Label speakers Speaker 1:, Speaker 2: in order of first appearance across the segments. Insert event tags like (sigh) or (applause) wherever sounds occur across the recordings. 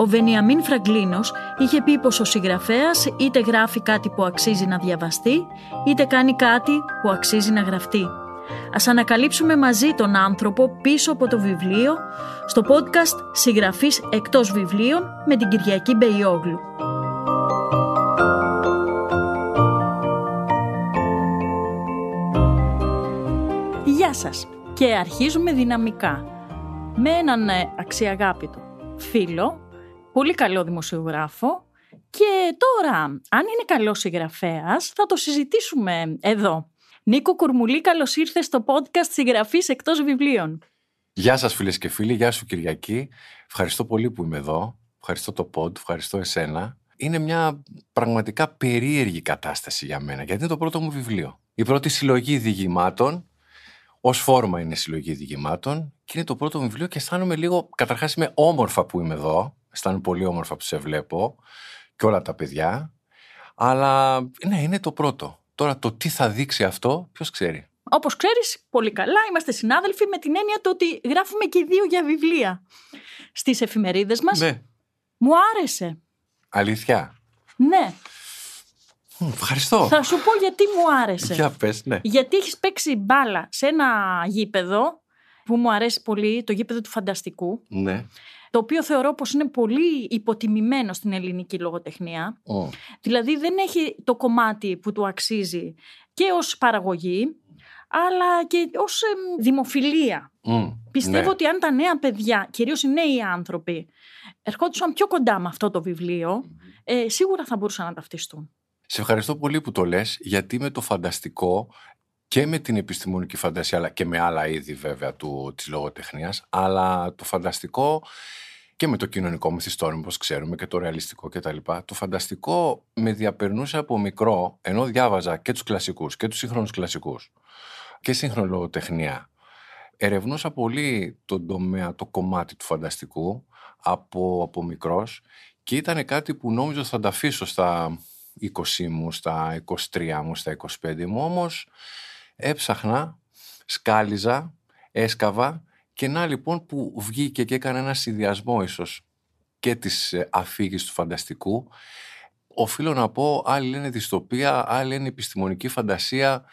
Speaker 1: Ο Βενιαμίν Φραγκλίνος είχε πει πως ο συγγραφέας είτε γράφει κάτι που αξίζει να διαβαστεί, είτε κάνει κάτι που αξίζει να γραφτεί. Ας ανακαλύψουμε μαζί τον άνθρωπο πίσω από το βιβλίο στο podcast «Συγγραφής εκτός βιβλίων» με την Κυριακή Μπεϊόγλου. Γεια σας και αρχίζουμε δυναμικά με έναν ε, αξιαγάπητο φίλο, πολύ καλό δημοσιογράφο και τώρα αν είναι καλός συγγραφέας, θα το συζητήσουμε εδώ. Νίκο Κουρμουλή, καλώς ήρθες στο podcast συγγραφής εκτός βιβλίων.
Speaker 2: Γεια σας φίλες και φίλοι, γεια σου Κυριακή. Ευχαριστώ πολύ που είμαι εδώ. Ευχαριστώ το pod, ευχαριστώ εσένα. Είναι μια πραγματικά περίεργη κατάσταση για μένα, γιατί είναι το πρώτο μου βιβλίο. Η πρώτη συλλογή διηγημάτων Ω φόρμα είναι συλλογή διηγημάτων και είναι το πρώτο μου βιβλίο και αισθάνομαι λίγο. Καταρχάς είμαι όμορφα που είμαι εδώ. Αισθάνομαι πολύ όμορφα που σε βλέπω και όλα τα παιδιά. Αλλά ναι, είναι το πρώτο. Τώρα το τι θα δείξει αυτό, ποιος ξέρει.
Speaker 1: Όπως ξέρεις, πολύ καλά, είμαστε συνάδελφοι με την έννοια του ότι γράφουμε και οι δύο για βιβλία στις εφημερίδες μας.
Speaker 2: Ναι.
Speaker 1: Μου άρεσε.
Speaker 2: Αλήθεια;
Speaker 1: Ναι.
Speaker 2: Μ, Ευχαριστώ.
Speaker 1: Θα σου πω γιατί μου άρεσε.
Speaker 2: Για πες, ναι.
Speaker 1: Γιατί έχεις παίξει μπάλα σε ένα γήπεδο που μου αρέσει πολύ, το γήπεδο του Φανταστικού,
Speaker 2: Ναι.
Speaker 1: Το οποίο θεωρώ πως είναι πολύ υποτιμημένο στην ελληνική λογοτεχνία.
Speaker 2: Ω.
Speaker 1: Δηλαδή δεν έχει το κομμάτι που του αξίζει και ως παραγωγή, αλλά και ως εμ, δημοφιλία.
Speaker 2: Μ,
Speaker 1: Πιστεύω
Speaker 2: ναι.
Speaker 1: ότι αν τα νέα παιδιά, κυρίως οι νέοι άνθρωποι, ερχόντουσαν πιο κοντά με αυτό το βιβλίο, ε, σίγουρα θα μπορούσαν να ταυτιστούν.
Speaker 2: Σε ευχαριστώ πολύ που το λες, γιατί με το φανταστικό και με την επιστημονική φαντασία, αλλά και με άλλα είδη βέβαια του, της λογοτεχνίας, αλλά το φανταστικό και με το κοινωνικό μυθιστόρημα, όπως ξέρουμε, και το ρεαλιστικό κτλ. Το φανταστικό με διαπερνούσε από μικρό, ενώ διάβαζα και τους κλασικούς και τους σύγχρονους κλασικούς και σύγχρονη λογοτεχνία. Ερευνούσα πολύ τον τομέα, το κομμάτι του φανταστικού από, από μικρός και ήταν κάτι που νόμιζα ότι θα τα αφήσω στα 20 μου, στα 23 μου, στα 25 μου, όμως έψαχνα, σκάλιζα, έσκαβα και να λοιπόν που βγήκε και έκανε ένα συνδυασμό ίσως και της ε, αφήγησης του φανταστικού. Οφείλω να πω, άλλοι λένε δυστοπία, άλλοι λένε επιστημονική φαντασία.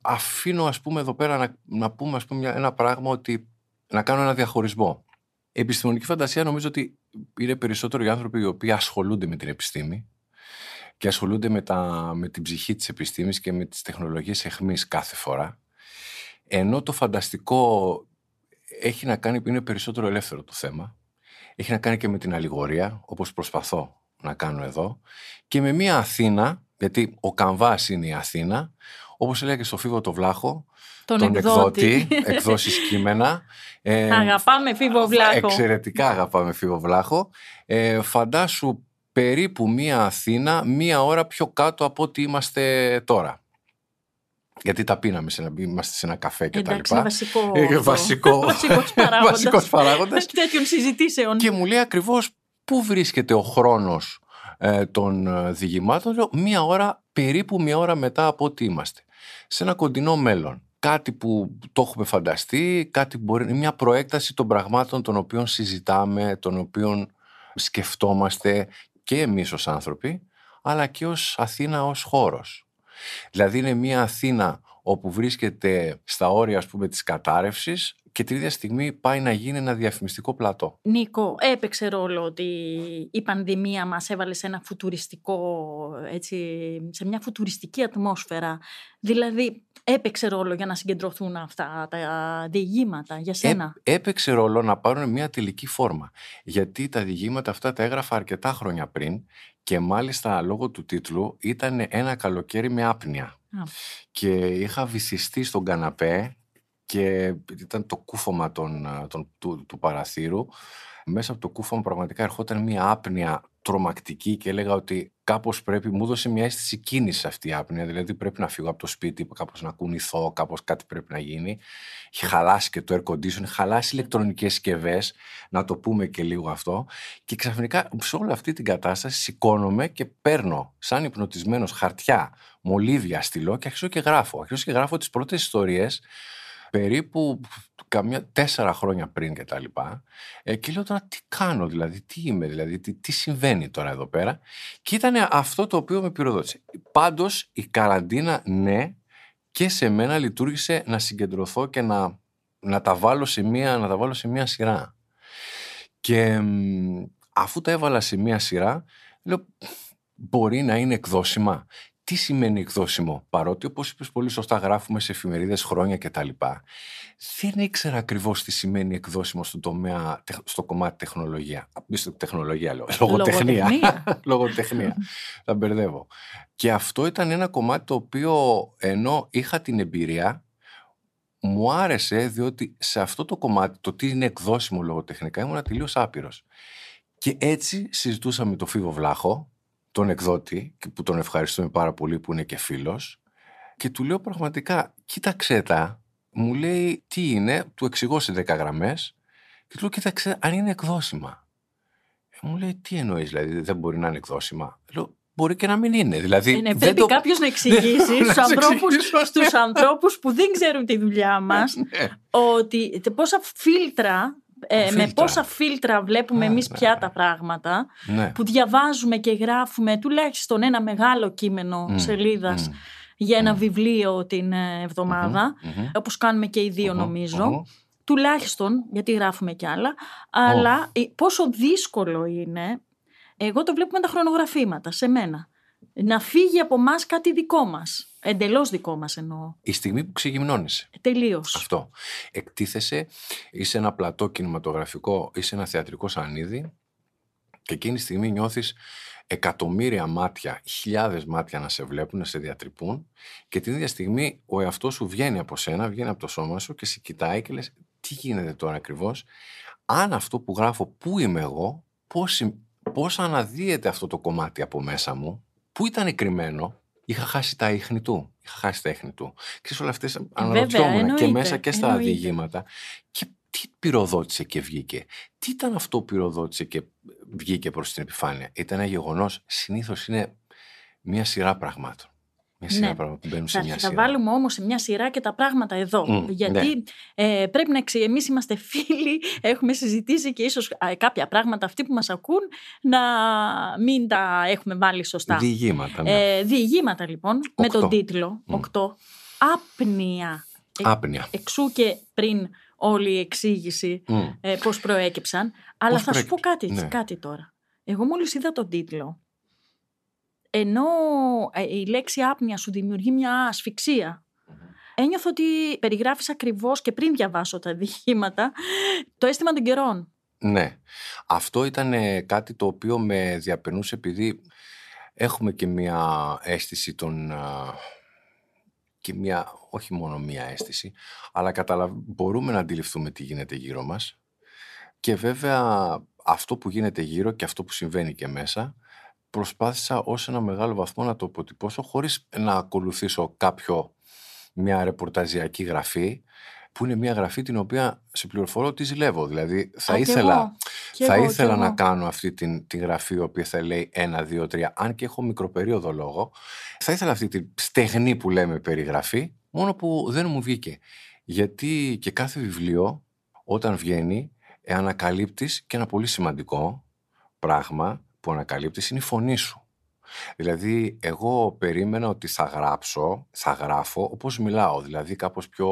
Speaker 2: Αφήνω ας πούμε εδώ πέρα να, να πούμε ας πούμε, μια- ένα πράγμα ότι να κάνω ένα διαχωρισμό. Η επιστημονική φαντασία νομίζω ότι είναι περισσότερο οι άνθρωποι οι οποίοι ασχολούνται με την επιστήμη και ασχολούνται με, τα, με την ψυχή της επιστήμης και με τις τεχνολογίες εχμής κάθε φορά. Ενώ το φανταστικό έχει να κάνει, είναι περισσότερο ελεύθερο το θέμα, έχει να κάνει και με την αλληγορία, όπως προσπαθώ να κάνω εδώ, και με μια Αθήνα, γιατί ο καμβάς είναι η Αθήνα, όπως έλεγα και στο Φίβο το Βλάχο,
Speaker 1: Τον εκδότη. (laughs)
Speaker 2: εκδόσεις κείμενα. Ε,
Speaker 1: Αγαπάμε Φίβο Βλάχο.
Speaker 2: Εξαιρετικά αγαπάμε Φίβο Βλάχο. Ε, φαντάσου περίπου μία Αθήνα, μία ώρα πιο κάτω από ό,τι είμαστε τώρα. Γιατί τα πίναμε, σε ένα, είμαστε σε ένα καφέ και
Speaker 1: Εντάξει,
Speaker 2: τα
Speaker 1: είναι
Speaker 2: λοιπά.
Speaker 1: βασικό.
Speaker 2: Ε,
Speaker 1: αυτό.
Speaker 2: βασικό. (laughs)
Speaker 1: Βασικός παράγοντας.
Speaker 2: Βασικός παράγοντας.
Speaker 1: Τέτοιων συζητήσεων.
Speaker 2: Και μου λέει ακριβώς πού βρίσκεται ο χρόνος ε, των ε, διηγημάτων. Λέω μία ώρα, περίπου μία ώρα μετά από ό,τι είμαστε. Σε ένα κοντινό μέλλον. Κάτι που το έχουμε φανταστεί, κάτι που μπορεί, μια προέκταση των πραγμάτων των οποίων συζητάμε, των οποίων σκεφτόμαστε και εμείς ως άνθρωποι, αλλά και ως Αθήνα ως χώρος. Δηλαδή είναι μια Αθήνα όπου βρίσκεται στα όρια ας πούμε της κατάρρευσης και την ίδια στιγμή πάει να γίνει ένα διαφημιστικό πλατό.
Speaker 1: Νίκο, έπαιξε ρόλο ότι η πανδημία μας έβαλε σε ένα φουτουριστικό έτσι, σε μια φουτουριστική ατμόσφαιρα. Δηλαδή, έπαιξε ρόλο για να συγκεντρωθούν αυτά τα διηγήματα για σένα;
Speaker 2: Έ, έπαιξε ρόλο να πάρουν μια τελική φόρμα. Γιατί τα διηγήματα αυτά τα έγραφα αρκετά χρόνια πριν και μάλιστα λόγω του τίτλου ήταν ένα καλοκαίρι με άπνοια. Και είχα βυθιστεί στον καναπέ και ήταν το κούφωμα των, των, του, του παραθύρου. Μέσα από το κούφωμα πραγματικά ερχόταν μια άπνοια τρομακτική και έλεγα ότι κάπως πρέπει, μου έδωσε μια αίσθηση κίνησης αυτή η άπνοια. Δηλαδή πρέπει να φύγω από το σπίτι, κάπως να κουνηθώ, κάπως κάτι πρέπει να γίνει. Έχει χαλάσει και το air condition, έχει χαλάσει ηλεκτρονικές συσκευές, να το πούμε και λίγο αυτό. Και ξαφνικά σε όλη αυτή την κατάσταση σηκώνομαι και παίρνω σαν υπνοτισμένος χαρτιά, μολύβια, στυλό και αρχίζω και γράφω. Αρχίζω και γράφω τις πρώτες ιστορίες περίπου καμιά τέσσερα χρόνια πριν και τα λοιπά. Ε, και λέω τώρα τι κάνω, δηλαδή, τι είμαι, δηλαδή, τι, τι συμβαίνει τώρα εδώ πέρα. Και ήταν αυτό το οποίο με πυροδότησε. Πάντως η καραντίνα, ναι, και σε μένα λειτουργήσε να συγκεντρωθώ και να, να, τα, βάλω σε μία, να τα βάλω σε μία σειρά. Και αφού τα έβαλα σε μία σειρά, λέω μπορεί να είναι εκδόσιμα τι σημαίνει εκδόσιμο, παρότι όπως είπες πολύ σωστά γράφουμε σε εφημερίδες χρόνια κτλ. Δεν ήξερα ακριβώς τι σημαίνει εκδόσιμο στο τομέα, στο κομμάτι τεχνολογία. Στο τεχνολογία λέω, (laughs) λογοτεχνία. (laughs) Λογοτεχνία. Θα μπερδεύω. Και αυτό ήταν ένα κομμάτι το οποίο ενώ είχα την εμπειρία, μου άρεσε διότι σε αυτό το κομμάτι, το τι είναι εκδόσιμο λογοτεχνικά, ήμουν τελείως άπειρος. Και έτσι συζητούσα με τον Φίβο Βλάχο, τον εκδότη, που τον ευχαριστούμε πάρα πολύ που είναι και φίλος, και του λέω πραγματικά, κοίταξέ τα, μου λέει τι είναι, του εξηγώ σε 10 γραμμές και του λέω κοίταξε αν είναι εκδόσιμα. Ε, μου λέει τι εννοείς, δηλαδή δεν μπορεί να είναι εκδόσιμα. Λέω μπορεί και να μην είναι. Δηλαδή,
Speaker 1: ε, ναι, πρέπει το... κάποιος να (laughs) εξηγήσει στους ανθρώπου στους ανθρώπους που δεν ξέρουν τη δουλειά μας ναι. ότι πόσα φίλτρα ε, με πόσα φίλτρα βλέπουμε εμείς ναι, πια ναι. τα πράγματα ναι. που διαβάζουμε και γράφουμε τουλάχιστον ένα μεγάλο κείμενο mm. σελίδας για ένα βιβλίο την ε, εβδομάδα όπως κάνουμε και οι δύο νομίζω. τουλάχιστον γιατί γράφουμε κι άλλα αλλά πόσο δύσκολο είναι εγώ το βλέπω με τα χρονογραφήματα σε μένα να φύγει από εμά κάτι δικό μας. Εντελώς δικό μας εννοώ.
Speaker 2: Η στιγμή που ξεγυμνώνεσαι.
Speaker 1: Τελείως.
Speaker 2: Αυτό. Εκτίθεσαι, είσαι ένα πλατό κινηματογραφικό, είσαι ένα θεατρικό σανίδι και εκείνη τη στιγμή νιώθεις εκατομμύρια μάτια, χιλιάδες μάτια να σε βλέπουν, να σε διατρυπούν και την ίδια στιγμή ο εαυτός σου βγαίνει από σένα, βγαίνει από το σώμα σου και σε κοιτάει και λες: Τι γίνεται τώρα ακριβώς, αν αυτό που γράφω, πού είμαι εγώ, πώς αναδύεται αυτό το κομμάτι από μέσα μου, Πού ήταν κρυμμένο, είχα χάσει τα ίχνη του. Είχα χάσει τα ίχνη του. Και σε όλα αυτέ αναρωτιόμουν και μέσα και στα εννοείται. διηγήματα. Και τι πυροδότησε και βγήκε; Τι ήταν αυτό που πυροδότησε και βγήκε προς την επιφάνεια; Ήταν ένα γεγονός. Συνήθως είναι μια σειρά πραγμάτων. Μια σειρά ναι. πράγματα που μπαίνουν σε μια
Speaker 1: σειρά. Θα βάλουμε όμως σε μια σειρά και τα πράγματα εδώ. γιατί ναι. ε, πρέπει να ξέρει, εμείς είμαστε φίλοι, (laughs) έχουμε συζητήσει και ίσως κάποια πράγματα αυτοί που μας ακούν να μην τα έχουμε βάλει σωστά.
Speaker 2: Διηγήματα. Ναι.
Speaker 1: Ε, διηγήματα λοιπόν, με τον τίτλο 8. Άπνοια.
Speaker 2: Ε, Άπνοια.
Speaker 1: εξού και πριν όλη η εξήγηση mm. ε, πώς προέκυψαν. Αλλά θα σου πω κάτι, ναι. κάτι τώρα. Εγώ μόλις είδα τον τίτλο ενώ ε, η λέξη άπνοια σου δημιουργεί μια ασφυξία, ένιωθω ότι περιγράφεις ακριβώς και πριν διαβάσω τα διηγήματα το αίσθημα των καιρών.
Speaker 2: Ναι. Αυτό ήταν κάτι το οποίο με διαπερνούσε επειδή έχουμε και μια αίσθηση των... και μια, όχι μόνο μια αίσθηση, αλλά καταλαβ... μπορούμε να αντιληφθούμε τι γίνεται γύρω μας. Και βέβαια αυτό που γίνεται γύρω και αυτό που συμβαίνει και μέσα προσπάθησα ως ένα μεγάλο βαθμό να το αποτυπώσω χωρίς να ακολουθήσω κάποιο μια ρεπορταζιακή γραφή που είναι μια γραφή την οποία σε πληροφορώ ότι ζηλεύω. Δηλαδή θα ήθελα, θα ήθελα να κάνω αυτή την, την γραφή η οποία θα λέει ένα, δύο, τρία, αν και έχω μικροπερίοδο λόγο, θα ήθελα αυτή τη στεγνή που λέμε περιγραφή, μόνο που δεν μου βγήκε. Γιατί και κάθε βιβλίο όταν βγαίνει ε, ανακαλύπτεις και ένα πολύ σημαντικό πράγμα που ανακαλύπτεις είναι η φωνή σου. Δηλαδή, εγώ περίμενα ότι θα γράψω, θα γράφω όπως μιλάω, δηλαδή κάπως πιο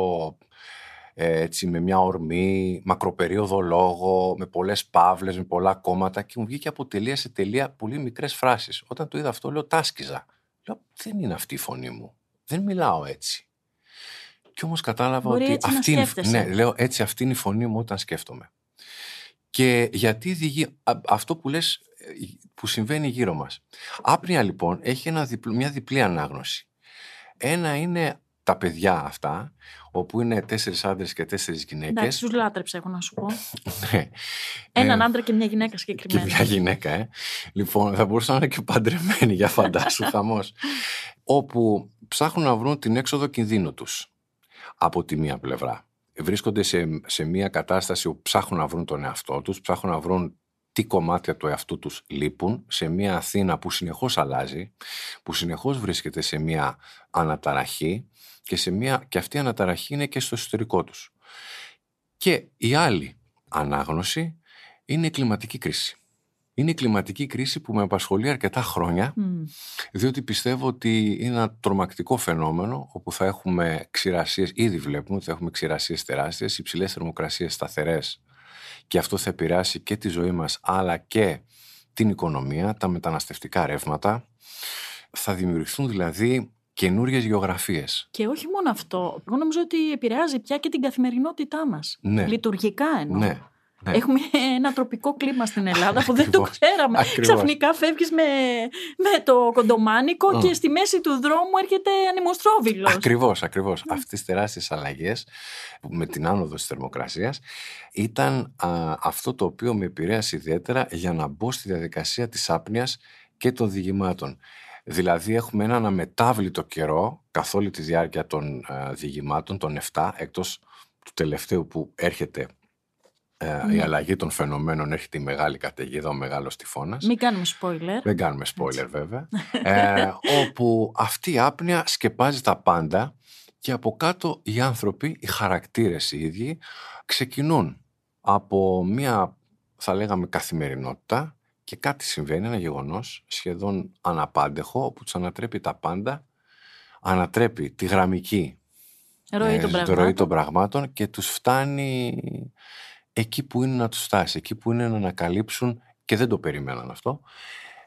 Speaker 2: ε, έτσι, με μια ορμή, μακροπερίοδο λόγο, με πολλές παύλες, με πολλά κόμματα και μου βγήκε από τελεία σε τελεία πολύ μικρές φράσεις. Όταν το είδα αυτό λέω τάσκιζα. Λέω δεν είναι αυτή η φωνή μου. Δεν μιλάω έτσι. Και όμως κατάλαβα
Speaker 1: Μπορεί
Speaker 2: ότι
Speaker 1: έτσι να
Speaker 2: αυτή είναι,
Speaker 1: σκέφτεσαι.
Speaker 2: ναι, λέω έτσι αυτή είναι η φωνή μου όταν σκέφτομαι. Και γιατί διηγεί α- αυτό που λες ε, που συμβαίνει γύρω μας. Άπνοια λοιπόν έχει ένα διπλ- μια διπλή ανάγνωση. Ένα είναι τα παιδιά αυτά, όπου είναι τέσσερις άντρες και τέσσερις
Speaker 1: Εντάξει,
Speaker 2: γυναίκες.
Speaker 1: τους λάτρεψα, έχω να σου πω. (laughs)
Speaker 2: Ναι.
Speaker 1: Έναν
Speaker 2: Ε,
Speaker 1: άντρα και μια γυναίκα
Speaker 2: και
Speaker 1: συγκεκριμένα.
Speaker 2: μια γυναίκα, ε. Λοιπόν, θα μπορούσαν να είναι και παντρεμένοι για φαντάσου (laughs) χαμός. Όπου ψάχνουν να βρουν την έξοδο κινδύνου τους. Από τη μία πλευρά. Βρίσκονται σε, σε μια κατάσταση όπου ψάχνουν να βρουν τον εαυτό τους, ψάχνουν να βρουν τι κομμάτια του εαυτού τους λείπουν σε μια Αθήνα που συνεχώς αλλάζει, που συνεχώς βρίσκεται σε μια αναταραχή και, σε μια, και αυτή η αναταραχή είναι και στο εσωτερικό τους. Και η άλλη ανάγνωση είναι η κλιματική κρίση. Είναι η κλιματική κρίση που με απασχολεί αρκετά χρόνια,
Speaker 1: Μμ.
Speaker 2: διότι πιστεύω ότι είναι ένα τρομακτικό φαινόμενο όπου θα έχουμε ξηρασίες, ήδη βλέπουμε ότι θα έχουμε ξηρασίες τεράστιες, υψηλές θερμοκρασίες σταθερές και αυτό θα επηρεάσει και τη ζωή μας αλλά και την οικονομία, τα μεταναστευτικά ρεύματα. Θα δημιουργηθούν δηλαδή καινούριες γεωγραφίες.
Speaker 1: Και όχι μόνο αυτό. Εγώ νομίζω ότι επηρεάζει πια και την καθημερινότητά μας.
Speaker 2: Ναι.
Speaker 1: Λειτουργικά εννοώ.
Speaker 2: Ναι, ναι.
Speaker 1: Έχουμε ένα τροπικό κλίμα στην Ελλάδα που δεν το
Speaker 2: Ακριβώς.
Speaker 1: ξέραμε.
Speaker 2: Ακριβώς.
Speaker 1: Ξαφνικά φεύγεις με, με το κοντομάνικο
Speaker 2: Μμ.
Speaker 1: και στη μέση του δρόμου έρχεται ανεμοστρόβιλος.
Speaker 2: Ακριβώς, ακριβώς. Αυτές τις τεράστιες αλλαγές που με την άνοδο της θερμοκρασίας ήταν α, αυτό το οποίο με επηρέασε ιδιαίτερα για να μπω στη διαδικασία της άπνοιας και των διηγημάτων. Δηλαδή έχουμε έναν αμετάβλητο καιρό καθ' όλη τη διάρκεια των α, διηγημάτων, των 7, εκτός του τελευταίου που έρχεται ε, η
Speaker 1: Ναι.
Speaker 2: αλλαγή των φαινομένων, έρχεται η μεγάλη καταιγίδα, ο μεγάλος τυφώνας.
Speaker 1: Μην κάνουμε spoiler.
Speaker 2: Δεν κάνουμε spoiler βέβαια. (laughs) ε, όπου αυτή η άπνοια σκεπάζει τα πάντα και από κάτω οι άνθρωποι, οι χαρακτήρες οι ίδιοι, ξεκινούν από μια θα λέγαμε καθημερινότητα και κάτι συμβαίνει, ένα γεγονός σχεδόν αναπάντεχο όπου τους ανατρέπει τα πάντα, ανατρέπει τη γραμμική
Speaker 1: Ροή
Speaker 2: ε,
Speaker 1: των
Speaker 2: ροή
Speaker 1: πραγμάτων.
Speaker 2: των πραγμάτων και τους φτάνει εκεί που είναι να τους φτάσει, εκεί που είναι να ανακαλύψουν και δεν το περιμέναν αυτό,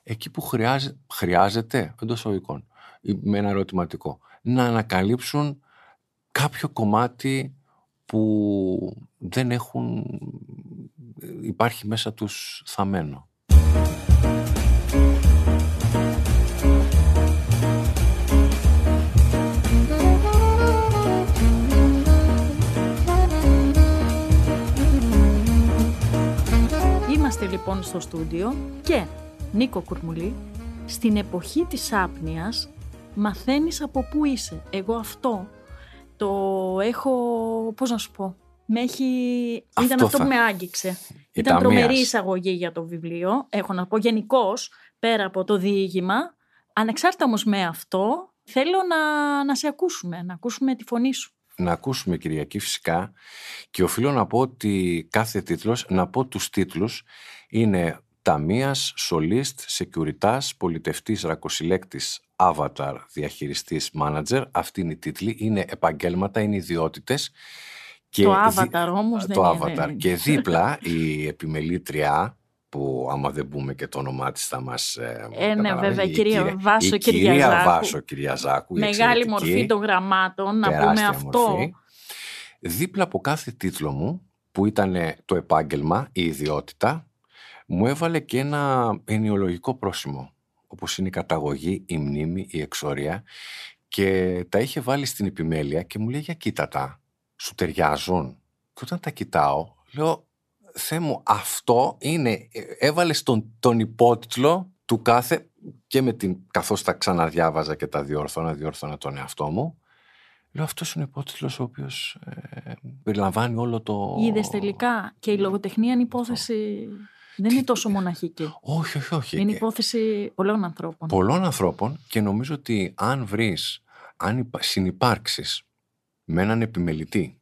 Speaker 2: εκεί που χρειάζεται, χρειάζεται εντός οικών, με ένα ερωτηματικό, να ανακαλύψουν κάποιο κομμάτι που δεν έχουν, υπάρχει μέσα τους θαμένο.
Speaker 1: Λοιπόν στο στούντιο και Νίκο Κουρμουλή, στην εποχή της άπνοιας μαθαίνεις από πού είσαι. Εγώ αυτό το έχω, πώς να σου πω, με έχει...
Speaker 2: Αυτό
Speaker 1: Ήταν αυτό
Speaker 2: θα-
Speaker 1: που με άγγιξε.
Speaker 2: Η
Speaker 1: Ήταν τρομερή
Speaker 2: ταμείας.
Speaker 1: εισαγωγή για το βιβλίο. Έχω να πω γενικώς, πέρα από το διήγημα. Ανεξάρτητα όμως με αυτό, θέλω να, να σε ακούσουμε, να ακούσουμε τη φωνή σου.
Speaker 2: να ακούσουμε Κυριακή φυσικά και οφείλω να πω ότι κάθε τίτλος, να πω τους τίτλους, είναι Ταμείας, Σολίστ, Σεκιουριτάς, Πολιτευτής, Ρακοσυλλέκτης, Avatar, Διαχειριστής, Manager. Αυτή είναι η τίτλη, είναι επαγγέλματα, είναι ιδιότητες. Και
Speaker 1: το
Speaker 2: δι-
Speaker 1: Avatar όμως δεν
Speaker 2: το
Speaker 1: είναι.
Speaker 2: Avatar. Και δίπλα (laughs) η επιμελήτρια που άμα δεν πούμε και το όνομά της θα μας ε,
Speaker 1: Ε, ναι,
Speaker 2: καταλαβαίνει,
Speaker 1: βέβαια,
Speaker 2: η
Speaker 1: κυρία Βάσο
Speaker 2: η κυρία
Speaker 1: Κυριαζάκου.
Speaker 2: Βάσο Κυριαζάκου, η
Speaker 1: Μεγάλη
Speaker 2: εξαιρετική
Speaker 1: μορφή των γραμμάτων, να πούμε
Speaker 2: τεράστια
Speaker 1: αυτό.
Speaker 2: μορφή. Δίπλα από κάθε τίτλο μου, που ήταν το επάγγελμα, η ιδιότητα, μου έβαλε και ένα ενοιολογικό πρόσημο, όπως είναι η καταγωγή, η μνήμη, η εξορία και τα είχε βάλει στην επιμέλεια και μου λέει για κοίτα τα, σου ταιριάζουν. Και όταν τα κοιτάω, λέω, Θεέ μου, αυτό είναι, ε, έβαλες τον, τον υπότιτλο του κάθε και με την, καθώς τα ξαναδιάβαζα και τα διόρθωνα, διόρθωνα τον εαυτό μου, Λέω αυτός είναι ο υπότιτλος ο οποίος ε, περιλαμβάνει όλο το...
Speaker 1: Είδες τελικά και η λογοτεχνία είναι υπόθεση. Δεν είναι τόσο μοναχική.
Speaker 2: Όχι, όχι, όχι.
Speaker 1: Είναι
Speaker 2: Ε,
Speaker 1: υπόθεση πολλών ανθρώπων.
Speaker 2: πολλών ανθρώπων και νομίζω ότι αν βρεις, αν υπα- συνυπάρξεις με έναν επιμελητή,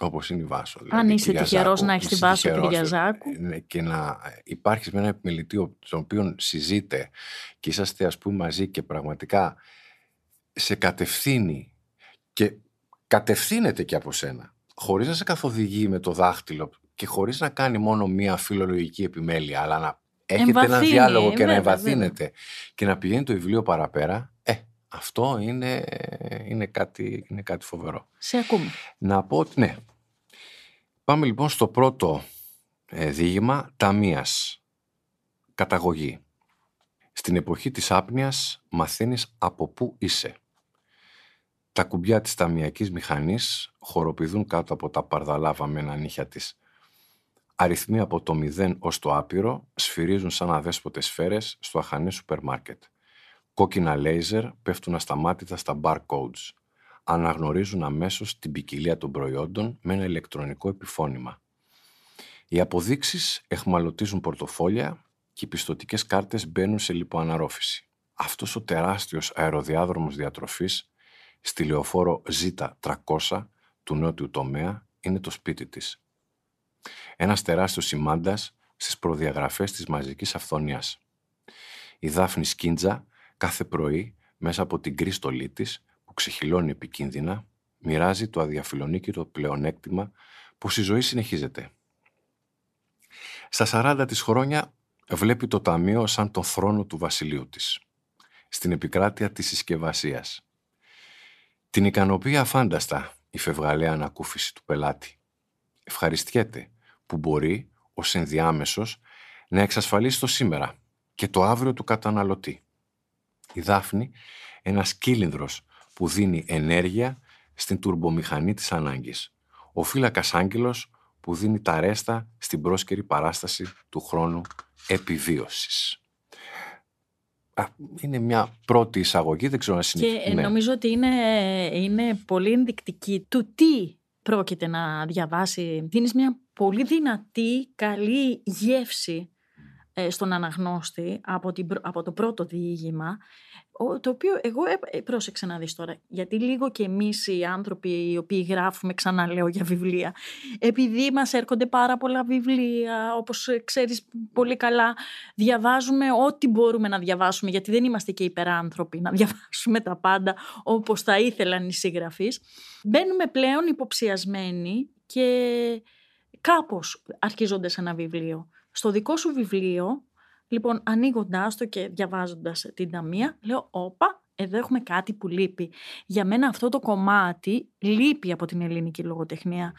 Speaker 2: όπως είναι η Βάσο.
Speaker 1: Αν
Speaker 2: δηλαδή,
Speaker 1: είσαι
Speaker 2: Κυριαζάκου,
Speaker 1: τυχερός να έχεις
Speaker 2: είσαι
Speaker 1: τη Βάσο
Speaker 2: τυχερός,
Speaker 1: Κυριαζάκου.
Speaker 2: ε, ναι, Και να υπάρχεις με έναν επιμελητή ο- τον οποίο συζείτε και είσαστε ας πούμε μαζί και πραγματικά σε κατευθύνει και κατευθύνεται και από σένα χωρίς να σε καθοδηγεί με το δάχτυλο και χωρίς να κάνει μόνο μία φιλολογική επιμέλεια, αλλά να έχετε ένα
Speaker 1: Εμβαθύνει,
Speaker 2: διάλογο και να
Speaker 1: βέβαια,
Speaker 2: εμβαθύνετε και να πηγαίνει το βιβλίο παραπέρα, ε, αυτό είναι, είναι, κάτι, είναι κάτι φοβερό.
Speaker 1: Σε ακούμε.
Speaker 2: Να πω ότι ναι. Πάμε λοιπόν στο πρώτο ε, διήγημα ταμείας. Καταγωγή. Στην εποχή της άπνοιας μαθαίνεις από πού είσαι. Τα κουμπιά της ταμιακής μηχανής χοροπηδούν κάτω από τα παρδαλά βαμμένα νύχια της. Αριθμοί από το μηδέν ως το άπειρο σφυρίζουν σαν αδέσποτες σφαίρες στο αχανές σούπερ μάρκετ. Κόκκινα λέιζερ πέφτουν ασταμάτητα στα barcodes. Αναγνωρίζουν αμέσως την ποικιλία των προϊόντων με ένα ηλεκτρονικό επιφώνημα. Οι αποδείξεις εχμαλωτίζουν πορτοφόλια και οι πιστοτικές κάρτες μπαίνουν σε λιποαναρρόφηση. Αυτός ο τεράστιος αεροδιάδρομος διατροφής στη λεωφόρο Z300 του νότιου τομέα είναι το σπίτι της. Ένας τεράστιος σημάντας στις προδιαγραφές της μαζικής αυθονίας. Η Δάφνη Σκίντζα κάθε πρωί μέσα από την κρίστολή της που ξεχυλώνει επικίνδυνα μοιράζει το αδιαφιλονίκητο πλεονέκτημα πως η ζωή συνεχίζεται. Στα 40 της χρόνια βλέπει το ταμείο σαν τον θρόνο του βασιλείου της, στην επικράτεια της συσκευασίας. Την ικανοποιεί αφάνταστα η φευγαλαία ανακούφιση του πελάτη. Ευχαριστιέται που μπορεί ως ενδιάμεσος να εξασφαλίσει το σήμερα και το αύριο του καταναλωτή. Η Δάφνη, ένας κύλινδρος που δίνει ενέργεια στην τουρμπομηχανή της ανάγκης. Ο φύλακας άγγελος που δίνει τα ρέστα στην πρόσκαιρη παράσταση του χρόνου επιβίωσης. Α, είναι μια πρώτη εισαγωγή, δεν ξέρω να
Speaker 1: Και
Speaker 2: συνεχίσει.
Speaker 1: ε, νομίζω ότι είναι, είναι πολύ ενδεικτική του τι πρόκειται να διαβάσει. Δίνεις μια πολύ δυνατή, καλή γεύση ε, στον αναγνώστη από, την, πρω- από το πρώτο διήγημα, ο- το οποίο εγώ ε, ε, πρόσεξε να δεις τώρα, γιατί λίγο και εμείς οι άνθρωποι οι οποίοι γράφουμε, ξαναλέω για βιβλία, επειδή μας έρχονται πάρα πολλά βιβλία, όπως ε, ξέρεις πολύ καλά, διαβάζουμε ό,τι μπορούμε να διαβάσουμε, γιατί δεν είμαστε και υπεράνθρωποι να διαβάσουμε τα πάντα όπως θα ήθελαν οι συγγραφείς. Μπαίνουμε πλέον υποψιασμένοι και κάπως αρχίζοντας ένα βιβλίο. Στο δικό σου βιβλίο, λοιπόν, ανοίγοντάς το και διαβάζοντας την ταμεία, λέω, όπα, εδώ έχουμε κάτι που λείπει. Για μένα αυτό το κομμάτι λείπει από την ελληνική λογοτεχνία.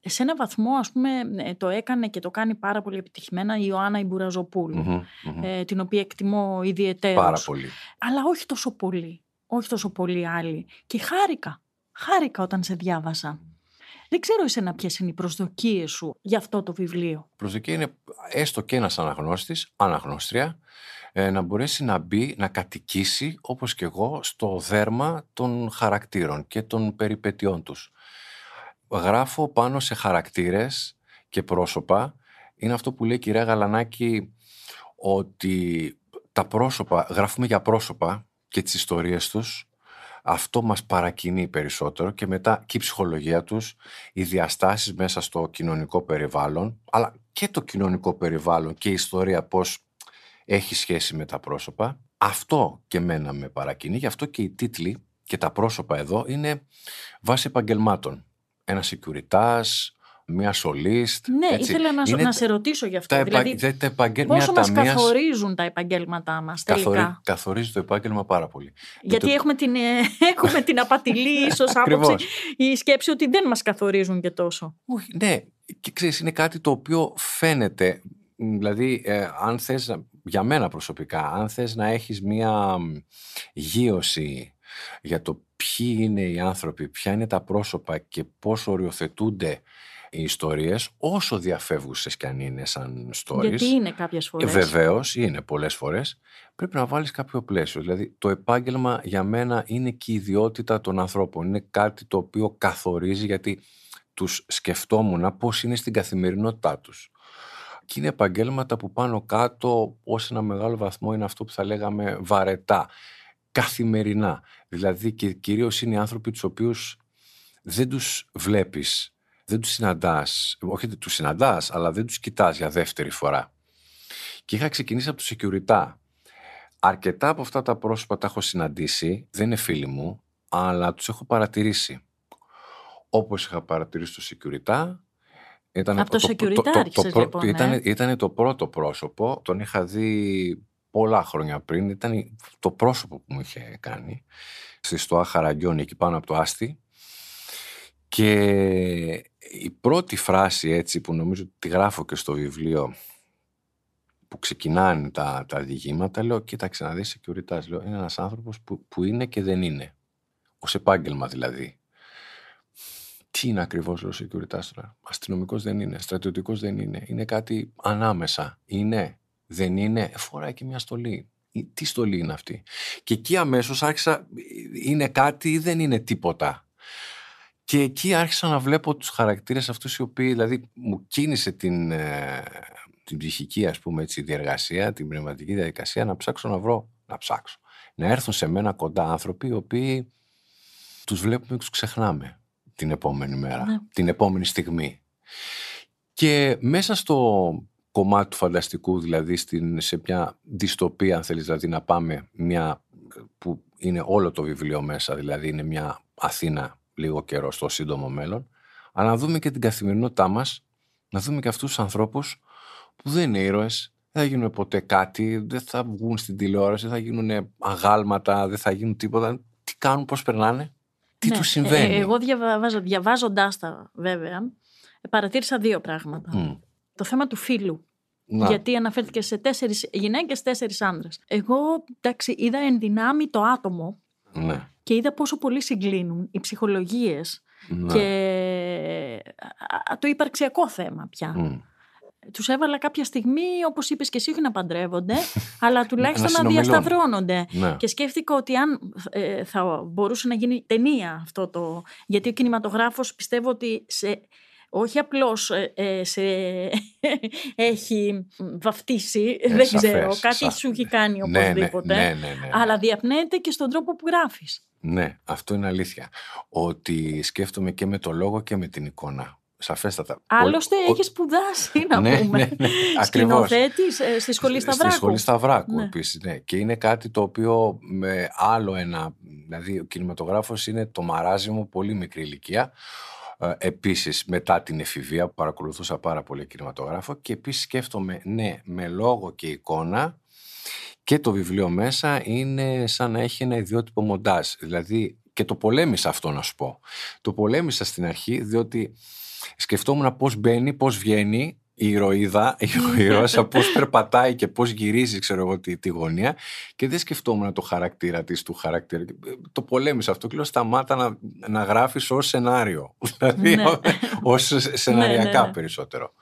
Speaker 1: Σε ένα βαθμό, ας πούμε, ε, το έκανε και το κάνει πάρα πολύ επιτυχημένα η Ιωάννα Ιμπουραζοπούλου,
Speaker 2: Μμμ, μμμ.
Speaker 1: ε, την οποία εκτιμώ ιδιαιτέρως.
Speaker 2: Πάρα πολύ.
Speaker 1: Αλλά όχι τόσο πολύ. Όχι τόσο πολύ άλλοι. Και χάρηκα. Χάρηκα όταν σε διάβασα. Δεν ξέρω εσένα ποιες είναι οι προσδοκίες σου για αυτό το βιβλίο.
Speaker 2: προσδοκία είναι έστω και ένας αναγνώστης, αναγνώστρια, ε, να μπορέσει να μπει, να κατοικήσει όπως και εγώ στο δέρμα των χαρακτήρων και των περιπετειών τους. Γράφω πάνω σε χαρακτήρες και πρόσωπα. Είναι αυτό που λέει η κυρία Γαλανάκη ότι τα πρόσωπα, γράφουμε για πρόσωπα και τις ιστορίες τους, αυτό μας παρακινεί περισσότερο και μετά και η ψυχολογία τους, οι διαστάσεις μέσα στο κοινωνικό περιβάλλον, αλλά και το κοινωνικό περιβάλλον και η ιστορία πώς έχει σχέση με τα πρόσωπα. Αυτό και μένα με παρακινεί, γι' αυτό και οι τίτλοι και τα πρόσωπα εδώ είναι βάση επαγγελμάτων. Ένας securitas, μια σολίστ.
Speaker 1: Ναι,
Speaker 2: έτσι.
Speaker 1: ήθελα να,
Speaker 2: Είναι
Speaker 1: να σε ρωτήσω γι' αυτό.
Speaker 2: τα, επα...
Speaker 1: δηλαδή,
Speaker 2: δε- τα επαγγέλ...
Speaker 1: πόσο
Speaker 2: μια
Speaker 1: μας
Speaker 2: ταμείας
Speaker 1: καθορίζουν τα επαγγέλματά μας τελικά;
Speaker 2: καθορι- καθορίζει το επάγγελμα πάρα πολύ.
Speaker 1: Γιατί
Speaker 2: το-
Speaker 1: έχουμε την, ε, (laughs) έχουμε την απατηλή ίσως άποψη,
Speaker 2: Ακριβώς.
Speaker 1: η σκέψη ότι δεν μας καθορίζουν και τόσο.
Speaker 2: Όχι, ναι. Και ξέρεις, είναι κάτι το οποίο φαίνεται. Δηλαδή, ε, αν θες, να- για μένα προσωπικά, αν θες να έχεις μία μ, γύρωση για το ποιοι είναι οι άνθρωποι, ποια είναι τα πρόσωπα και πώς οριοθετούνται οι ιστορίες, όσο διαφεύγουσες κι αν είναι σαν stories.
Speaker 1: Γιατί είναι κάποιες φορές.
Speaker 2: Βεβαίως, είναι πολλές φορές. Πρέπει να βάλεις κάποιο πλαίσιο. Δηλαδή, το επάγγελμα για μένα είναι και η ιδιότητα των ανθρώπων. Είναι κάτι το οποίο καθορίζει γιατί τους σκεφτόμουν πώς είναι στην καθημερινότητά τους. Και είναι επαγγέλματα που πάνω κάτω ως ένα μεγάλο βαθμό είναι αυτό που θα λέγαμε βαρετά. Καθημερινά. Δηλαδή, και κυρίως είναι οι άνθρωποι τους οποίους δεν τους βλέπεις, δεν τους συναντάς, όχι δεν τους συναντάς, αλλά δεν τους κοιτάς για δεύτερη φορά. Και είχα ξεκινήσει από το Securita. Αρκετά από αυτά τα πρόσωπα τα έχω συναντήσει, δεν είναι φίλοι μου, αλλά τους έχω παρατηρήσει. όπως είχα παρατηρήσει το Securita, ήταν
Speaker 1: Από το Securita άρχισες, λοιπόν, ναι.
Speaker 2: ήταν, ήταν το πρώτο πρόσωπο, τον είχα δει πολλά χρόνια πριν, ήταν το πρόσωπο που μου είχε κάνει στη Στοά Χαραγκιόνι εκεί πάνω από το Άστι και η πρώτη φράση έτσι που νομίζω ότι τη γράφω και στο βιβλίο που ξεκινάνε τα, τα διηγήματα, λέω κοίταξε να δεις Securitas, λέω είναι ένας άνθρωπος που, που είναι και δεν είναι, ως επάγγελμα δηλαδή. Τι είναι ακριβώς ο Securitas τώρα. Αστυνομικός δεν είναι, στρατιωτικός δεν είναι. Είναι κάτι ανάμεσα. Είναι, δεν είναι. Φοράει και μια στολή. Τι στολή είναι αυτή. Και εκεί αμέσως άρχισα, είναι κάτι ή δεν είναι τίποτα. Και εκεί άρχισα να βλέπω τους χαρακτήρες αυτούς οι οποίοι, δηλαδή μου κίνησε την, ε, την ψυχική ας πούμε έτσι διεργασία, την πνευματική διαδικασία να ψάξω να βρω, να ψάξω. Να έρθουν σε μένα κοντά άνθρωποι οι οποίοι τους βλέπουμε και τους ξεχνάμε την επόμενη μέρα, ναι. την επόμενη στιγμή. Και μέσα στο κομμάτι του φανταστικού, δηλαδή στην, σε μια δυστοπία, αν θέλεις δηλαδή να πάμε μια που είναι όλο το βιβλίο μέσα, δηλαδή είναι μια Αθήνα λίγο καιρό στο σύντομο μέλλον, αλλά να δούμε και την καθημερινότητά μας, να δούμε και αυτούς τους ανθρώπους που δεν είναι ήρωες, δεν θα γίνουν ποτέ κάτι, δεν θα βγουν στην τηλεόραση, δεν θα γίνουν αγάλματα, δεν θα γίνουν τίποτα. Τι κάνουν, πώς περνάνε, τι ναι. τους συμβαίνει.
Speaker 1: Ε, εγώ διαβάζω, διαβάζοντάς τα βέβαια, παρατήρησα δύο πράγματα. Το θέμα του φίλου. Να. Γιατί αναφέρθηκε σε τέσσερις γυναίκες, τέσσερις άντρε. Εγώ εντάξει, είδα εν δυνάμει το άτομο
Speaker 2: ναι.
Speaker 1: Και είδα πόσο πολύ συγκλίνουν οι ψυχολογίες
Speaker 2: Ναι.
Speaker 1: και το υπαρξιακό θέμα πια.
Speaker 2: Μμ.
Speaker 1: Τους έβαλα κάποια στιγμή, όπως είπες και εσύ, όχι να παντρεύονται, (laughs) αλλά τουλάχιστον να,
Speaker 2: συνομιλούν.
Speaker 1: διασταυρώνονται.
Speaker 2: Ναι.
Speaker 1: Και σκέφτηκα ότι αν ε, θα μπορούσε να γίνει ταινία αυτό το. Γιατί ο κινηματογράφος πιστεύω ότι σε, όχι απλώς ε, ε, σε (laughs) έχει βαφτίσει,
Speaker 2: Ε,
Speaker 1: δεν
Speaker 2: σαφές,
Speaker 1: ξέρω, κάτι
Speaker 2: σαφές.
Speaker 1: σου έχει κάνει
Speaker 2: Ναι, ναι,
Speaker 1: οπωσδήποτε.
Speaker 2: ναι, ναι, ναι, ναι.
Speaker 1: Αλλά διαπνέεται και στον τρόπο που γράφεις.
Speaker 2: Ναι, αυτό είναι αλήθεια. Ότι σκέφτομαι και με το λόγο και με την εικόνα. Σαφέστατα.
Speaker 1: Άλλωστε
Speaker 2: Ο- ο-
Speaker 1: έχεις σπουδάσει, να
Speaker 2: Ναι,
Speaker 1: πούμε.
Speaker 2: ναι, ναι, ακριβώς.
Speaker 1: Σκηνοθέτης ε, στη σχολή Σταυράκου.
Speaker 2: Στη σχολή Σταυράκου
Speaker 1: Ναι.
Speaker 2: επίσης, ναι. Και είναι κάτι το οποίο με άλλο ένα, δηλαδή ο κινηματογράφος είναι το μαράζι μου πολύ μικρή ηλικία. Ε, επίσης μετά την εφηβεία που παρακολουθούσα πάρα πολύ κινηματογράφο και επίσης σκέφτομαι, ναι, με λόγο και εικόνα και το βιβλίο μέσα είναι σαν να έχει ένα ιδιότυπο μοντάζ. Δηλαδή και το πολέμησα αυτό να σου πω. Το πολέμησα στην αρχή διότι σκεφτόμουν πώς μπαίνει, πώς βγαίνει η ηρωίδα, η (laughs) ηρώσα, πώς περπατάει και πώς γυρίζει ξέρω εγώ τη, τη γωνία και δεν σκεφτόμουν το χαρακτήρα της, του χαρακτήρα. Το πολέμησα αυτό και λέω σταμάτα να, να γράφεις ως σενάριο, (laughs) δηλαδή
Speaker 1: Ναι. (laughs)
Speaker 2: ως σεναριακά
Speaker 1: Ναι, ναι, ναι.
Speaker 2: περισσότερο.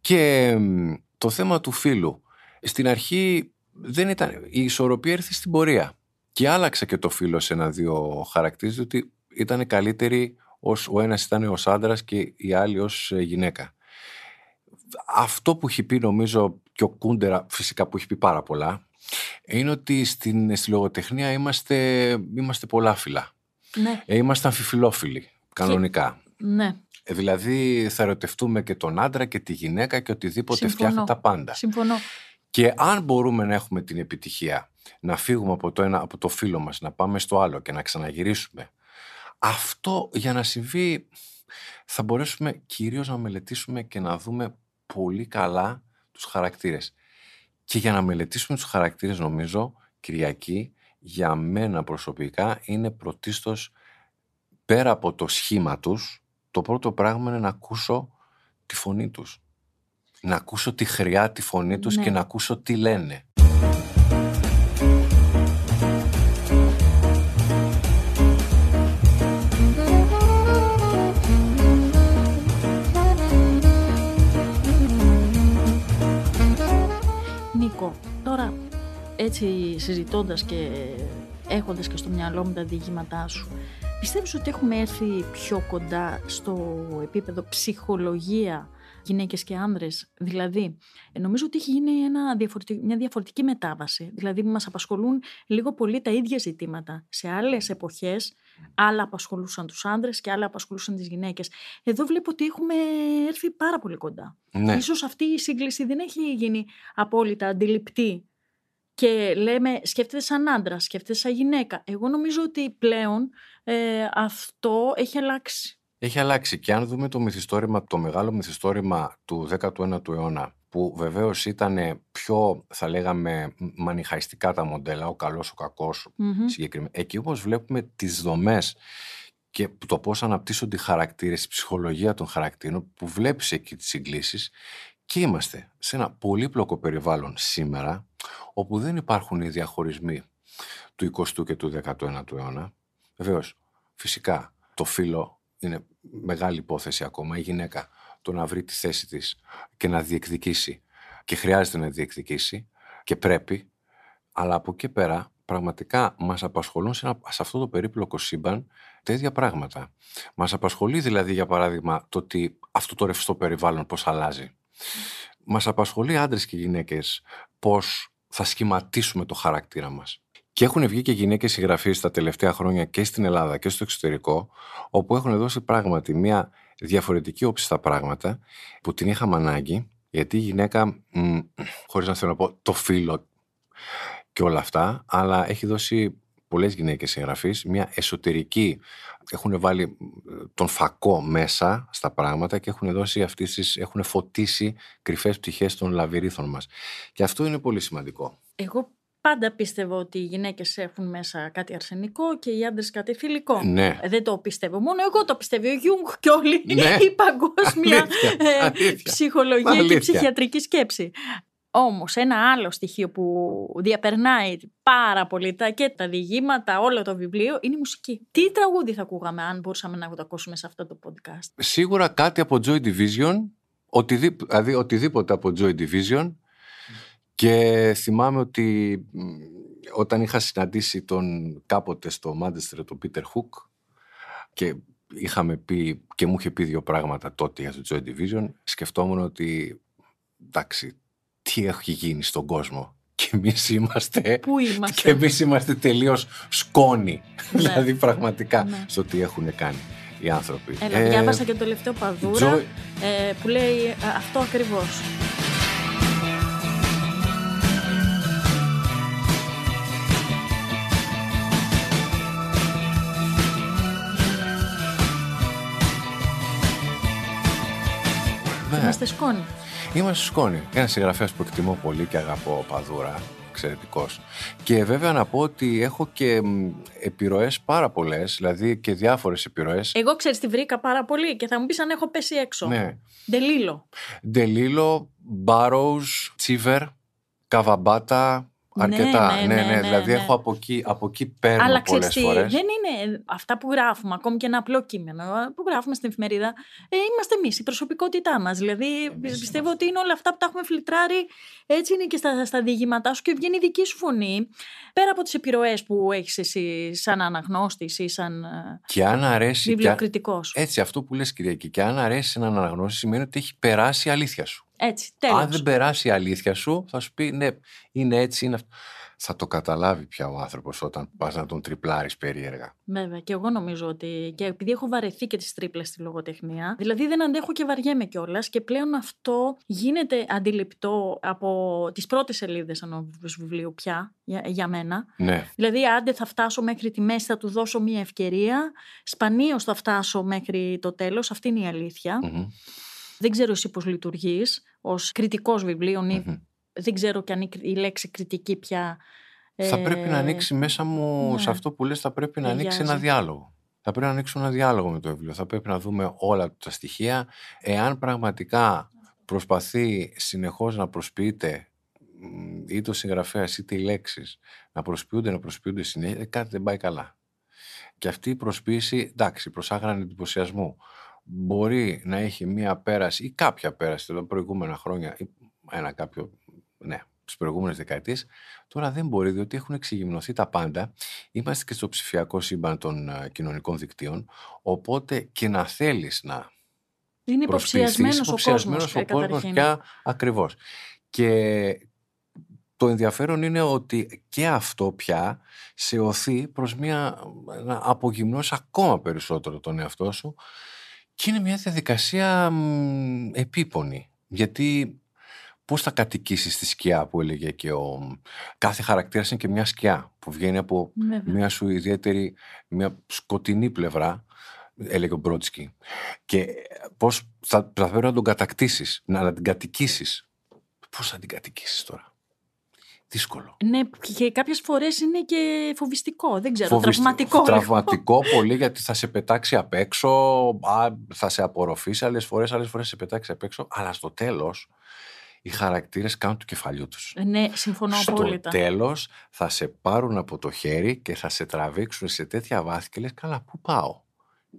Speaker 2: Και μ, το θέμα του φίλου. Στην αρχή δεν ήταν, η ισορροπία ήρθε στην πορεία. Και άλλαξα και το φίλο σε ένα-δύο χαρακτήρες, διότι ήταν καλύτεροι ως ο ένας ήταν ως άντρας και η άλλη ως ε, γυναίκα. Αυτό που έχει πει νομίζω και ο Κούντερα φυσικά που έχει πει πάρα πολλά είναι ότι στην, στη λογοτεχνία είμαστε, είμαστε πολλάφυλα.
Speaker 1: Ναι,
Speaker 2: Ε, είμαστε αμφιφιλόφιλοι, κανονικά.
Speaker 1: ναι,
Speaker 2: Ε, δηλαδή θα ερωτευτούμε και τον άντρα και τη γυναίκα και οτιδήποτε
Speaker 1: Συμφωνώ.
Speaker 2: φτιάχνει τα πάντα.
Speaker 1: συμφωνώ.
Speaker 2: Και αν μπορούμε να έχουμε την επιτυχία να φύγουμε από το ένα, από το φίλο μας, να πάμε στο άλλο και να ξαναγυρίσουμε, αυτό για να συμβεί θα μπορέσουμε κυρίως να μελετήσουμε και να δούμε πολύ καλά τους χαρακτήρες. Και για να μελετήσουμε τους χαρακτήρες νομίζω, Κυριακή, για μένα προσωπικά είναι πρωτίστως πέρα από το σχήμα τους, το πρώτο πράγμα είναι να ακούσω τη φωνή τους. Να ακούσω τη χρειά τη φωνή τους
Speaker 1: Ναι.
Speaker 2: και να ακούσω τι λένε.
Speaker 1: Νίκο, τώρα έτσι συζητώντας και έχοντας και στο μυαλό μου τα διηγήματά σου, πιστεύεις ότι έχουμε έρθει πιο κοντά στο επίπεδο ψυχολογία γυναίκες και άνδρες. Δηλαδή, ε, νομίζω ότι έχει γίνει ένα διαφορετικ- μια διαφορετική μετάβαση. Δηλαδή, μας απασχολούν λίγο πολύ τα ίδια ζητήματα. Σε άλλες εποχές, άλλα απασχολούσαν τους άνδρες και άλλα απασχολούσαν τις γυναίκες. Εδώ βλέπω ότι έχουμε έρθει πάρα πολύ κοντά.
Speaker 2: Ναι.
Speaker 1: Ίσως αυτή η σύγκληση δεν έχει γίνει απόλυτα αντιληπτή. Και λέμε, σκέφτεται σαν άντρα, σκέφτεται σαν γυναίκα. Εγώ νομίζω ότι πλέον ε, αυτό έχει αλλάξει.
Speaker 2: Έχει αλλάξει. Και αν δούμε το μυθιστόρημα, το μεγάλο μυθιστόρημα του 19ου αιώνα, που βεβαίως ήταν πιο, θα λέγαμε, μανιχαϊστικά τα μοντέλα, ο καλός, ο κακός, συγκεκριμένα. Εκεί όμω βλέπουμε τις δομές και το πώς αναπτύσσονται οι χαρακτήρες, η ψυχολογία των χαρακτήρων, που βλέπεις εκεί τις συγκλήσεις. Και είμαστε σε ένα πολύπλοκο περιβάλλον σήμερα, όπου δεν υπάρχουν οι διαχωρισμοί του 20ου και του 19ου αιώνα. Βεβαίως, φυσικά, το φύλλο είναι μεγάλη υπόθεση ακόμα. Η γυναίκα το να βρει τη θέση της και να διεκδικήσει και χρειάζεται να διεκδικήσει και πρέπει, αλλά από εκεί πέρα πραγματικά μας απασχολούν σε, ένα, σε αυτό το περίπλοκο σύμπαν τέτοια πράγματα. Μας απασχολεί δηλαδή για παράδειγμα το ότι αυτό το ρευστό περιβάλλον πώς αλλάζει. Μας απασχολεί άντρες και γυναίκες πώς θα σχηματίσουμε το χαρακτήρα μας. Και έχουν βγει και γυναίκες συγγραφείς τα τελευταία χρόνια και στην Ελλάδα και στο εξωτερικό, όπου έχουν δώσει πράγματι μια διαφορετική όψη στα πράγματα που την είχαμε ανάγκη, γιατί η γυναίκα, χωρίς να θέλω να πω το φίλο και όλα αυτά, αλλά έχει δώσει πολλές γυναίκες συγγραφείς μια εσωτερική, έχουν βάλει τον φακό μέσα στα πράγματα και έχουν δώσει αυτές τις, έχουν φωτίσει κρυφές πτυχές των λαβυρίνθων μας. Και αυτό είναι πολύ σημαντικό.
Speaker 1: Εγώ πάντα πίστευω ότι οι γυναίκες έχουν μέσα κάτι αρσενικό και οι άντρες κάτι θηλυκό.
Speaker 2: Ναι.
Speaker 1: Ε, δεν το πιστεύω. Μόνο εγώ το πιστεύω. Ο Γιούγκ και όλη ναι. (laughs) η παγκόσμια ε, ψυχολογία και ψυχιατρική σκέψη. Όμως, ένα άλλο στοιχείο που διαπερνάει πάρα πολύ τα και τα διηγήματα, όλο το βιβλίο, είναι η μουσική. Τι τραγούδι θα ακούγαμε αν μπορούσαμε να το ακούσουμε σε αυτό το podcast;
Speaker 2: Σίγουρα κάτι από Joy Division, δηλαδή οτιδήποτε από Joy Division, και θυμάμαι ότι όταν είχα συναντήσει τον κάποτε στο Μάντεστρε τον Πίτερ Χουκ και είχαμε πει και μου είχε πει δύο πράγματα τότε για το Joy Division, σκεφτόμουν ότι εντάξει, τι έχει γίνει στον κόσμο. Και εμείς είμαστε.
Speaker 1: Πού είμαστε;
Speaker 2: Και εμείς είμαστε τελείως σκόνη. Ναι. δηλαδή πραγματικά ναι. στο τι έχουν κάνει οι άνθρωποι.
Speaker 1: Έλα, ε, διάβασα και το τελευταίο παδούρα ε, που λέει ε, αυτό ακριβώς. Είμαστε σκόνη.
Speaker 2: Είμαστε σκόνη. Ένας συγγραφέας που εκτιμώ πολύ και αγαπώ παδούρα. Εξαιρετικός. Και βέβαια να πω ότι έχω και επιρροές πάρα πολλές, δηλαδή και διάφορες επιρροές.
Speaker 1: Εγώ ξέρεις τι βρήκα πάρα πολύ και θα μου πεις αν έχω πέσει έξω.
Speaker 2: Ναι.
Speaker 1: Ντελίλο.
Speaker 2: Ντελίλο, Μπάροου, Τσίβερ, Καβαμπάτα, Αρκετά. Ναι, ναι, ναι, ναι, δηλαδή έχω από εκεί, από εκεί παίρνω Αλλά πολλές φορές.
Speaker 1: δεν είναι αυτά που γράφουμε, ακόμη και ένα απλό κείμενο που γράφουμε στην εφημερίδα. Ε, είμαστε εμείς, η προσωπικότητά μας. Δηλαδή εμείς πιστεύω είμαστε. ότι είναι όλα αυτά που τα έχουμε φιλτράρει. Έτσι είναι και στα, στα διηγήματά σου και βγαίνει η δική σου φωνή. Πέρα από τις επιρροές που έχεις εσύ σαν αναγνώστης ή σαν
Speaker 2: και αν αρέσει,
Speaker 1: βιβλιοκριτικός.
Speaker 2: Έτσι, αυτό που λες, Κυριακή. Και αν αρέσει έναν αναγνώστη σημαίνει ότι έχει περάσει η αλήθεια σου.
Speaker 1: Έτσι, τέλος.
Speaker 2: Αν δεν περάσει η αλήθεια σου, θα σου πει ναι, είναι έτσι, είναι αυτό. Θα το καταλάβει πια ο άνθρωπος όταν πας να τον τριπλάρεις περίεργα.
Speaker 1: Βέβαια. Και εγώ νομίζω ότι. Και επειδή έχω βαρεθεί και τις τρίπλες στη λογοτεχνία, δηλαδή δεν αντέχω και βαριέμαι κιόλας και πλέον αυτό γίνεται αντιληπτό από τις πρώτες σελίδες ενός βιβλίου πια για, για μένα.
Speaker 2: Ναι.
Speaker 1: Δηλαδή, άντε θα φτάσω μέχρι τη μέση, θα του δώσω μία ευκαιρία. Σπανίως θα φτάσω μέχρι το τέλος. Αυτή είναι η αλήθεια. Mm-hmm. Δεν ξέρω εσύ πώς λειτουργείς ως κριτικός βιβλίων ή δεν ξέρω και αν η λέξη κριτική πια...
Speaker 2: Θα πρέπει να ανοίξει μέσα μου, ναι. σε αυτό που λες, θα πρέπει να ανοίξει ένα διάλογο. Θα πρέπει να ανοίξουμε ένα διάλογο με το βιβλίο. Θα πρέπει να δούμε όλα τα στοιχεία. Εάν πραγματικά προσπαθεί συνεχώς να προσποιείται είτε ο συγγραφέας είτε οι λέξεις να προσποιούνται, να προσποιούνται συνέχεια, κάτι δεν πάει καλά. Και αυτή η προσποίηση, εντάξει, προς άγρανη εντυπωσιασμού μπορεί να έχει μία πέραση ή κάποια πέραση τα προηγούμενα χρόνια ή ένα κάποιο, ναι, τις προηγούμενες δεκαετίες, τώρα δεν μπορεί διότι έχουν εξηγυμνωθεί τα πάντα. Είμαστε και στο ψηφιακό σύμπαν των uh, κοινωνικών δικτύων, οπότε και να θέλεις να
Speaker 1: είναι υποψιασμένος ο κόσμος,
Speaker 2: ο κόσμος πια ακριβώς. Και το ενδιαφέρον είναι ότι και αυτό πια σε οθεί προς μια, να απογυμνώσεις ακόμα περισσότερο τον εαυτό σου και είναι μια διαδικασία μ, επίπονη. Γιατί πώς θα κατοικήσεις τη σκιά που έλεγε και ο... Κάθε χαρακτήρας είναι και μια σκιά που βγαίνει από μια σου ιδιαίτερη, μια σκοτεινή πλευρά έλεγε ο Μπρότσκι. Και πώς θα, θα πρέπει να τον κατακτήσεις, να την κατοικήσεις. Πώς θα την κατοικήσεις τώρα; Δύσκολο.
Speaker 1: Ναι, και κάποιες φορές είναι και φοβιστικό. Δεν ξέρω. Φοβιστι... Τραυματικό.
Speaker 2: Τραυματικό πολύ γιατί θα σε πετάξει απ' έξω, θα σε απορροφήσει άλλες φορές, άλλες φορές σε πετάξει απ' έξω. Αλλά στο τέλος οι χαρακτήρες κάνουν του κεφαλιού τους.
Speaker 1: Ε, ναι, συμφωνώ
Speaker 2: στο
Speaker 1: απόλυτα.
Speaker 2: Στο τέλος θα σε πάρουν από το χέρι και θα σε τραβήξουν σε τέτοια βάθη και λες: Καλά, πού πάω;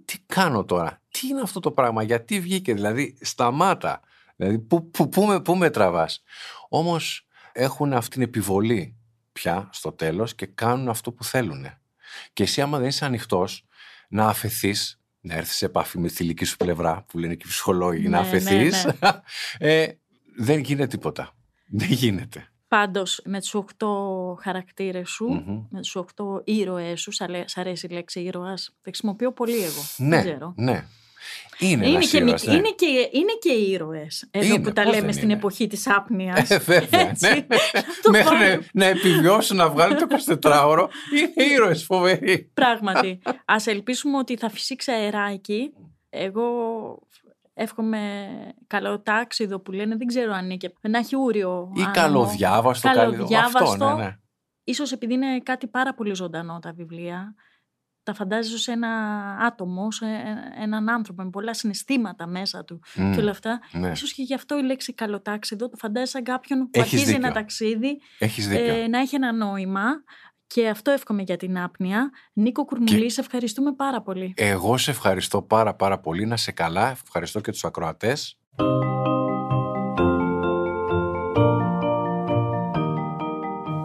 Speaker 2: Τι κάνω τώρα, τι είναι αυτό το πράγμα, γιατί βγήκε, δηλαδή σταμάτα. Δηλαδή, πού, πού, πού, με, πού με τραβάς; Όμως έχουν αυτή την επιβολή πια στο τέλος και κάνουν αυτό που θέλουν. Και εσύ άμα δεν είσαι ανοιχτός να αφαιθείς, να έρθεις σε επαφή με τη θηλυκή σου πλευρά που λένε και οι ψυχολόγοι, να ναι, αφαιθείς, ναι, ναι. (laughs) ε, δεν γίνεται τίποτα. Δεν γίνεται.
Speaker 1: Πάντως με τους οχτώ χαρακτήρες σου, με τους οχτώ ήρωές σου, σ' αρέσει η λέξη ήρωας, τα χρησιμοποιώ πολύ εγώ.
Speaker 2: Ναι,
Speaker 1: δεν ξέρω.
Speaker 2: ναι. Είναι,
Speaker 1: είναι,
Speaker 2: και, ήρωας,
Speaker 1: ναι. είναι, και, είναι και ήρωες εδώ
Speaker 2: Είναι,
Speaker 1: που τα
Speaker 2: πώς
Speaker 1: λέμε
Speaker 2: δεν
Speaker 1: στην
Speaker 2: είναι.
Speaker 1: εποχή της άπνοιας.
Speaker 2: Ε, βέβαια.
Speaker 1: Έτσι.
Speaker 2: ναι. (laughs)
Speaker 1: Το
Speaker 2: Μέχρι
Speaker 1: βάλω.
Speaker 2: να, να επιβιώσουν να βγάλουν το 24ωρο. Είναι ήρωες φοβεροί.
Speaker 1: Πράγματι. Ας ελπίσουμε ότι θα φυσήξει αεράκι. Εγώ εύχομαι καλό τάξιδο που λένε, δεν ξέρω αν είναι και να έχει ούριο.
Speaker 2: Ή
Speaker 1: άνεμο.
Speaker 2: καλοδιάβαστο. καλή-
Speaker 1: Καλοδιάβαστο.
Speaker 2: Αυτό, ναι, ναι.
Speaker 1: Ίσως επειδή είναι κάτι πάρα πολύ ζωντανό τα βιβλία, τα φαντάζεσαι σε ένα άτομο, σε έναν άνθρωπο με πολλά συναισθήματα μέσα του
Speaker 2: Μμ,
Speaker 1: και όλα αυτά.
Speaker 2: ναι.
Speaker 1: Ίσως και γι' αυτό η λέξη καλοτάξιδο το φαντάζεσαι σαν κάποιον που
Speaker 2: Έχεις
Speaker 1: αρχίζει
Speaker 2: δίκιο.
Speaker 1: ένα ταξίδι,
Speaker 2: Έχεις δίκιο.
Speaker 1: ε, να έχει ένα νόημα και αυτό εύχομαι για την άπνοια. Νίκο Κουρμουλή, σε ευχαριστούμε πάρα πολύ.
Speaker 2: Εγώ σε ευχαριστώ πάρα πάρα πολύ. Να σε καλά. Ευχαριστώ και τους ακροατές.